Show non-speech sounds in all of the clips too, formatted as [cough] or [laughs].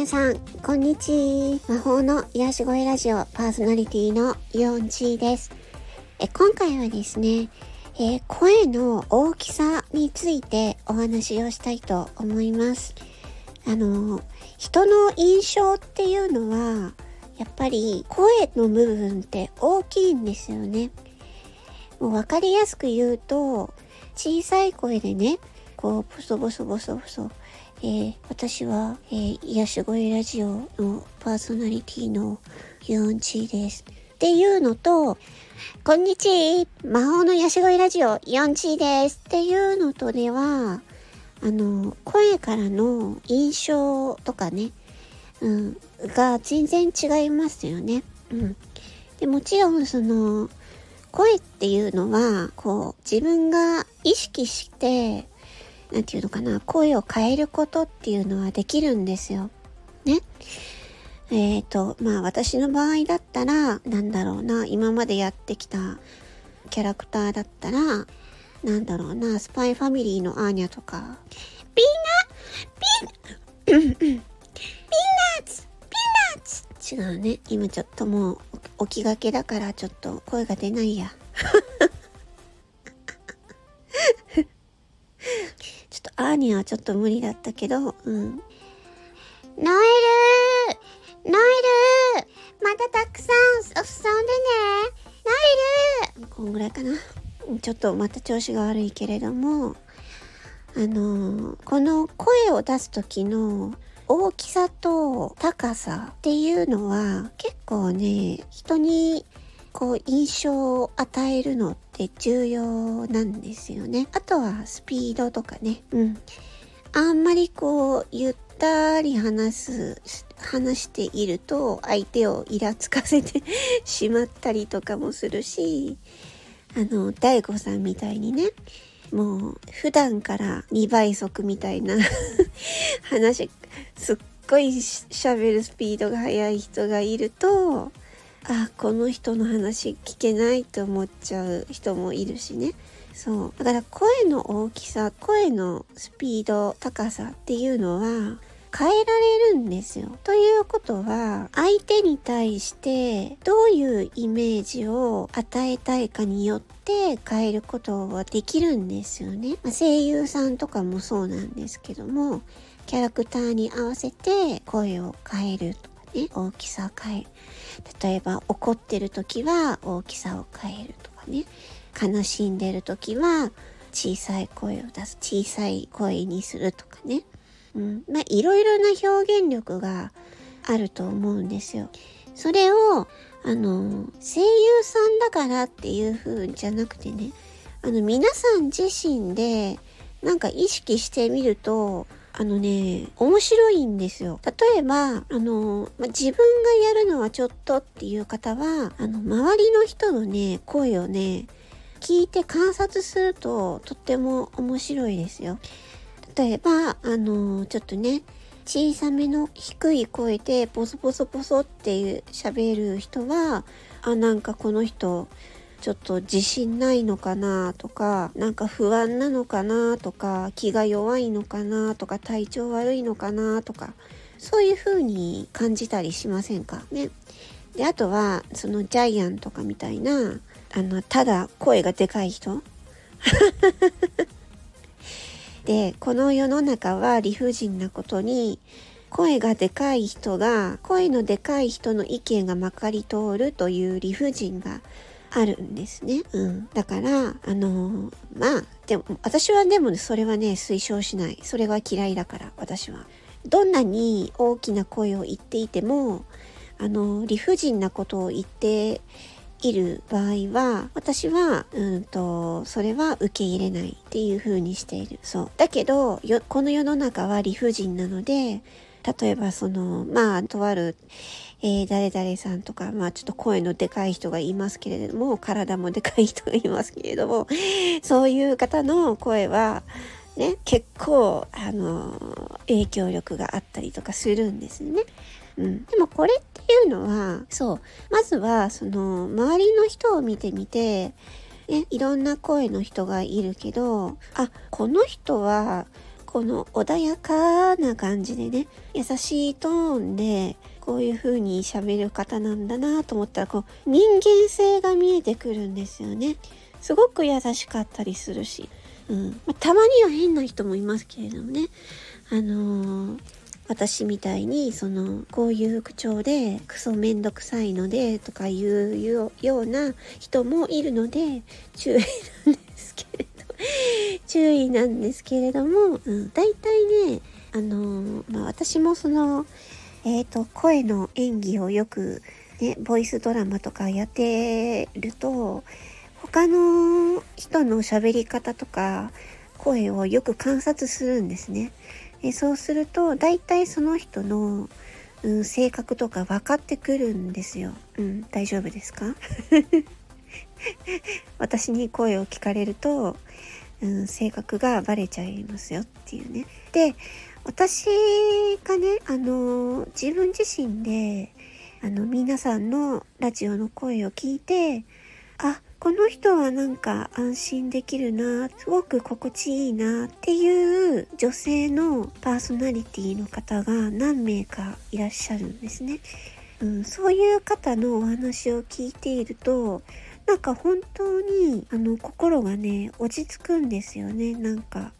皆さん、こんにちは。魔法の癒し声ラジオパーソナリティのヨンチーです。え今回はですね、えー、声の大きさについてお話をしたいと思います。あの、人の印象っていうのは、やっぱり声の部分って大きいんですよね。もう分かりやすく言うと、小さい声でね、こう、ボソボソボソボソ、えー、私は、えー、癒し声ラジオのパーソナリティのユンチーです。っていうのと、こんにちは魔法の癒し声ラジオヨンチーですっていうのとでは、あの、声からの印象とかね、うん、が全然違いますよね。うん。で、もちろんその、声っていうのは、こう、自分が意識して、なんていうのかな、声を変えることっていうのはできるんですよ。ね。えっ、ー、と、まあ私の場合だったら、なんだろうな、今までやってきたキャラクターだったら、なんだろうな、スパイファミリーのアーニャとか、ピーナピーナピーナッツピーナッツ違うね。今ちょっともう起きがけだからちょっと声が出ないや。[laughs] ーニャはちょっと無理だったけど、うん。ノエルノエルまたたくさん遊んでねノエルこんぐらいかな。ちょっとまた調子が悪いけれども、あのこの声を出す時の大きさと高さっていうのは結構ね、人にこう印象を与えるのって重要なんですよね。あとはスピードとかね。うん。あんまりこうゆったり話す、話していると相手をイラつかせて [laughs] しまったりとかもするし、あの、大悟さんみたいにね、もう普段から2倍速みたいな [laughs] 話、すっごい喋るスピードが速い人がいると、あこの人の話聞けないと思っちゃう人もいるしねそうだから声の大きさ声のスピード高さっていうのは変えられるんですよ。ということは相手に対してどういうイメージを与えたいかによって変えることはできるんですよね。まあ、声優さんとかもそうなんですけどもキャラクターに合わせて声を変えるとね、大きさを変える。例えば怒ってる時は大きさを変えるとかね。悲しんでる時は小さい声を出す。小さい声にするとかね。うん。まあ、いろいろな表現力があると思うんですよ。それを、あの、声優さんだからっていう風じゃなくてね、あの、皆さん自身で、なんか意識してみると、あのね、面白いんですよ。例えば、あの、ま、自分がやるのはちょっとっていう方は、あの、周りの人のね、声をね、聞いて観察するととっても面白いですよ。例えば、あの、ちょっとね、小さめの低い声でボソボソボソっていう喋る人は、あ、なんかこの人、ちょっと自信ないのかなとか、なんか不安なのかなとか、気が弱いのかなとか、体調悪いのかなとか、そういう風に感じたりしませんか？ね。で、あとは、そのジャイアンとかみたいな、あの、ただ声がでかい人 [laughs] で、この世の中は理不尽なことに、声がでかい人が、声のでかい人の意見がまかり通るという理不尽があるんですね。うん。だから、あのー、まあ、でも、私はでもそれはね、推奨しない。それは嫌いだから、私は。どんなに大きな声を言っていても、あのー、理不尽なことを言っている場合は、私は、うんと、それは受け入れないっていう風にしている。そう。だけど、この世の中は理不尽なので、例えばその、まあ、とある、えー、誰々さんとか、まあちょっと声のでかい人がいますけれども、体もでかい人がいますけれども、そういう方の声は、ね、結構、あの影響力があったりとかするんですね。うん。でもこれっていうのは、そう、まずは、その、周りの人を見てみて、ね、いろんな声の人がいるけど、あ、この人は、この穏やかな感じでね、優しいトーンで、こういう風に喋る方なんだなと思ったら、こう、人間性が見えてくるんですよね。すごく優しかったりするし。うん。まあ、たまには変な人もいますけれどもね。あのー私みたいにそのこういう口調でクソめんどくさいのでとかいうような人もいるので注意なんですけれ [laughs] 注意なんですけれども、うん、大体ねあのまあ私もそのえっ、ー、と声の演技をよくねボイスドラマとかやってると他の人の喋り方とか声をよく観察するんですね。えそうすると大体その人の、うん、性格とか分かってくるんですよ。うん、大丈夫ですか？[laughs] 私に声を聞かれると、うん、性格がバレちゃいますよっていうね。で、私がね、あの、自分自身で、あの、皆さんのラジオの声を聞いて、あ、この人はなんか安心できるな、すごく心地いいなっていう女性のパーソナリティの方が何名かいらっしゃるんですね。うん、そういう方のお話を聞いていると、なんか本当にあの心がね、落ち着くんですよね。なんか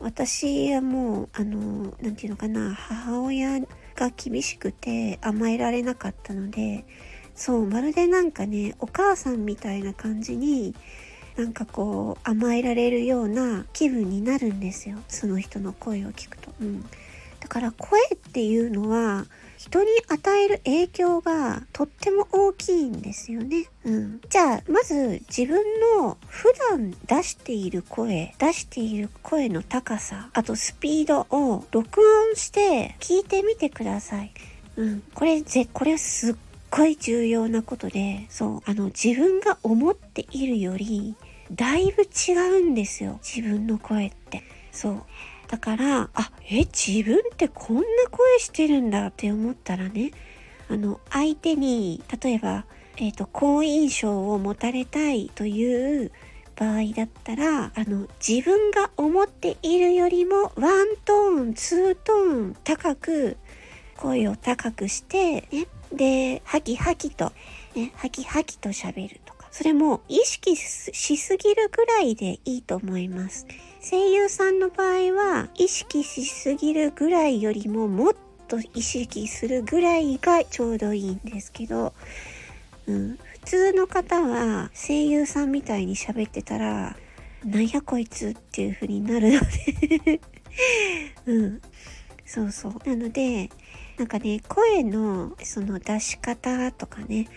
私はもう、あの、なんていうのかな、母親が厳しくて甘えられなかったので、そうまるでなんかねお母さんみたいな感じになんかこう甘えられるような気分になるんですよその人の声を聞くと。うん、だから声っていうのは人に与える影響がとっても大きいんですよね。うん。じゃあ、まず自分の普段出している声、出している声の高さ、あとスピードを録音して聞いてみてください。うん。これ、ぜ、これすっごい重要なことで、そう、あの、自分が思っているより、だいぶ違うんですよ。自分の声って。そう。だから、あ、え、自分ってこんな声してるんだって思ったらね、あの、相手に、例えば、えっ、ー、と、好印象を持たれたいという場合だったら、あの、自分が思っているよりも、ワントーン、ツートーン高く、声を高くして、ね、で、ハキハキと、ね、ハキハキと喋るとか。それも意識しすぎるぐらいでいいと思います。声優さんの場合は、意識しすぎるぐらいよりももっと意識するぐらいがちょうどいいんですけど、うん、普通の方は声優さんみたいに喋ってたら、なんやこいつっていう風になるので [laughs] うん。そうそう。なので、なんかね、声のその出し方とかね、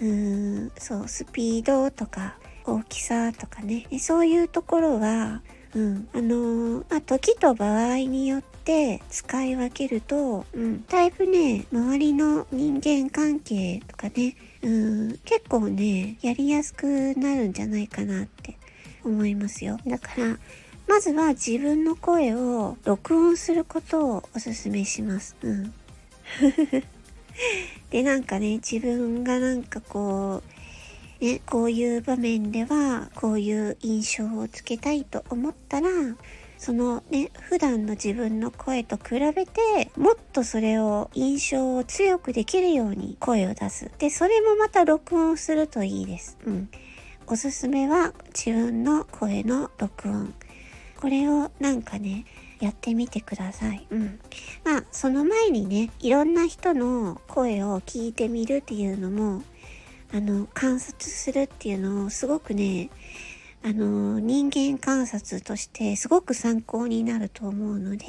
うーん、そう、スピードとか大きさとかね、そういうところは、うん、あのー、まあ、時と場合によって使い分けると、うん、だいぶね、周りの人間関係とかね、うん、結構ね、やりやすくなるんじゃないかなって思いますよ。だから、まずは自分の声を録音することをお勧めします。うん。[laughs] で、なんかね、自分がなんかこう、ね、こういう場面では、こういう印象をつけたいと思ったら、そのね、普段の自分の声と比べて、もっとそれを印象を強くできるように声を出す。で、それもまた録音するといいです。うん。おすすめは自分の声の録音。これをなんかね、やってみてください。うん。まあ、その前にね、いろんな人の声を聞いてみるっていうのも、あの、観察するっていうのをすごくね、あの、人間観察としてすごく参考になると思うので、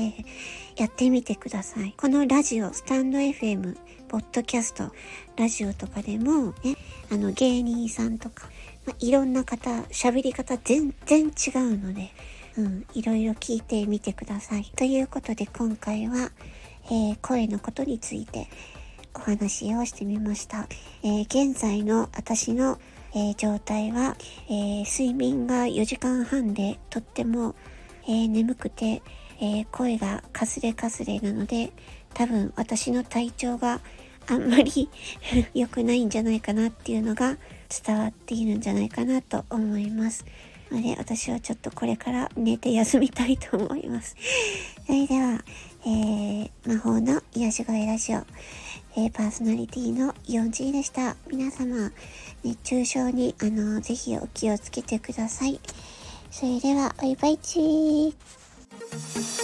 やってみてください。このラジオ、スタンド FM、ポッドキャスト、ラジオとかでも、ね、あの、芸人さんとか、ま、いろんな方、喋り方全然違うので、うん、いろいろ聞いてみてください。ということで今回は、えー、声のことについてお話をしてみました。えー、現在の私の、えー、状態は、え睡眠が4時間半でとっても、え眠くて、え声がかすれかすれなので多分私の体調があんまり [laughs] 良くないんじゃないかなっていうのが伝わっているんじゃないかなと思います。ので、私はちょっとこれから寝て休みたいと思います。それでは、えー、魔法の癒し声ラジオ、えー、パーソナリティのイオンジーでした。皆様、熱中症に、あの、ぜひお気をつけてください。それでは、バイバイチー。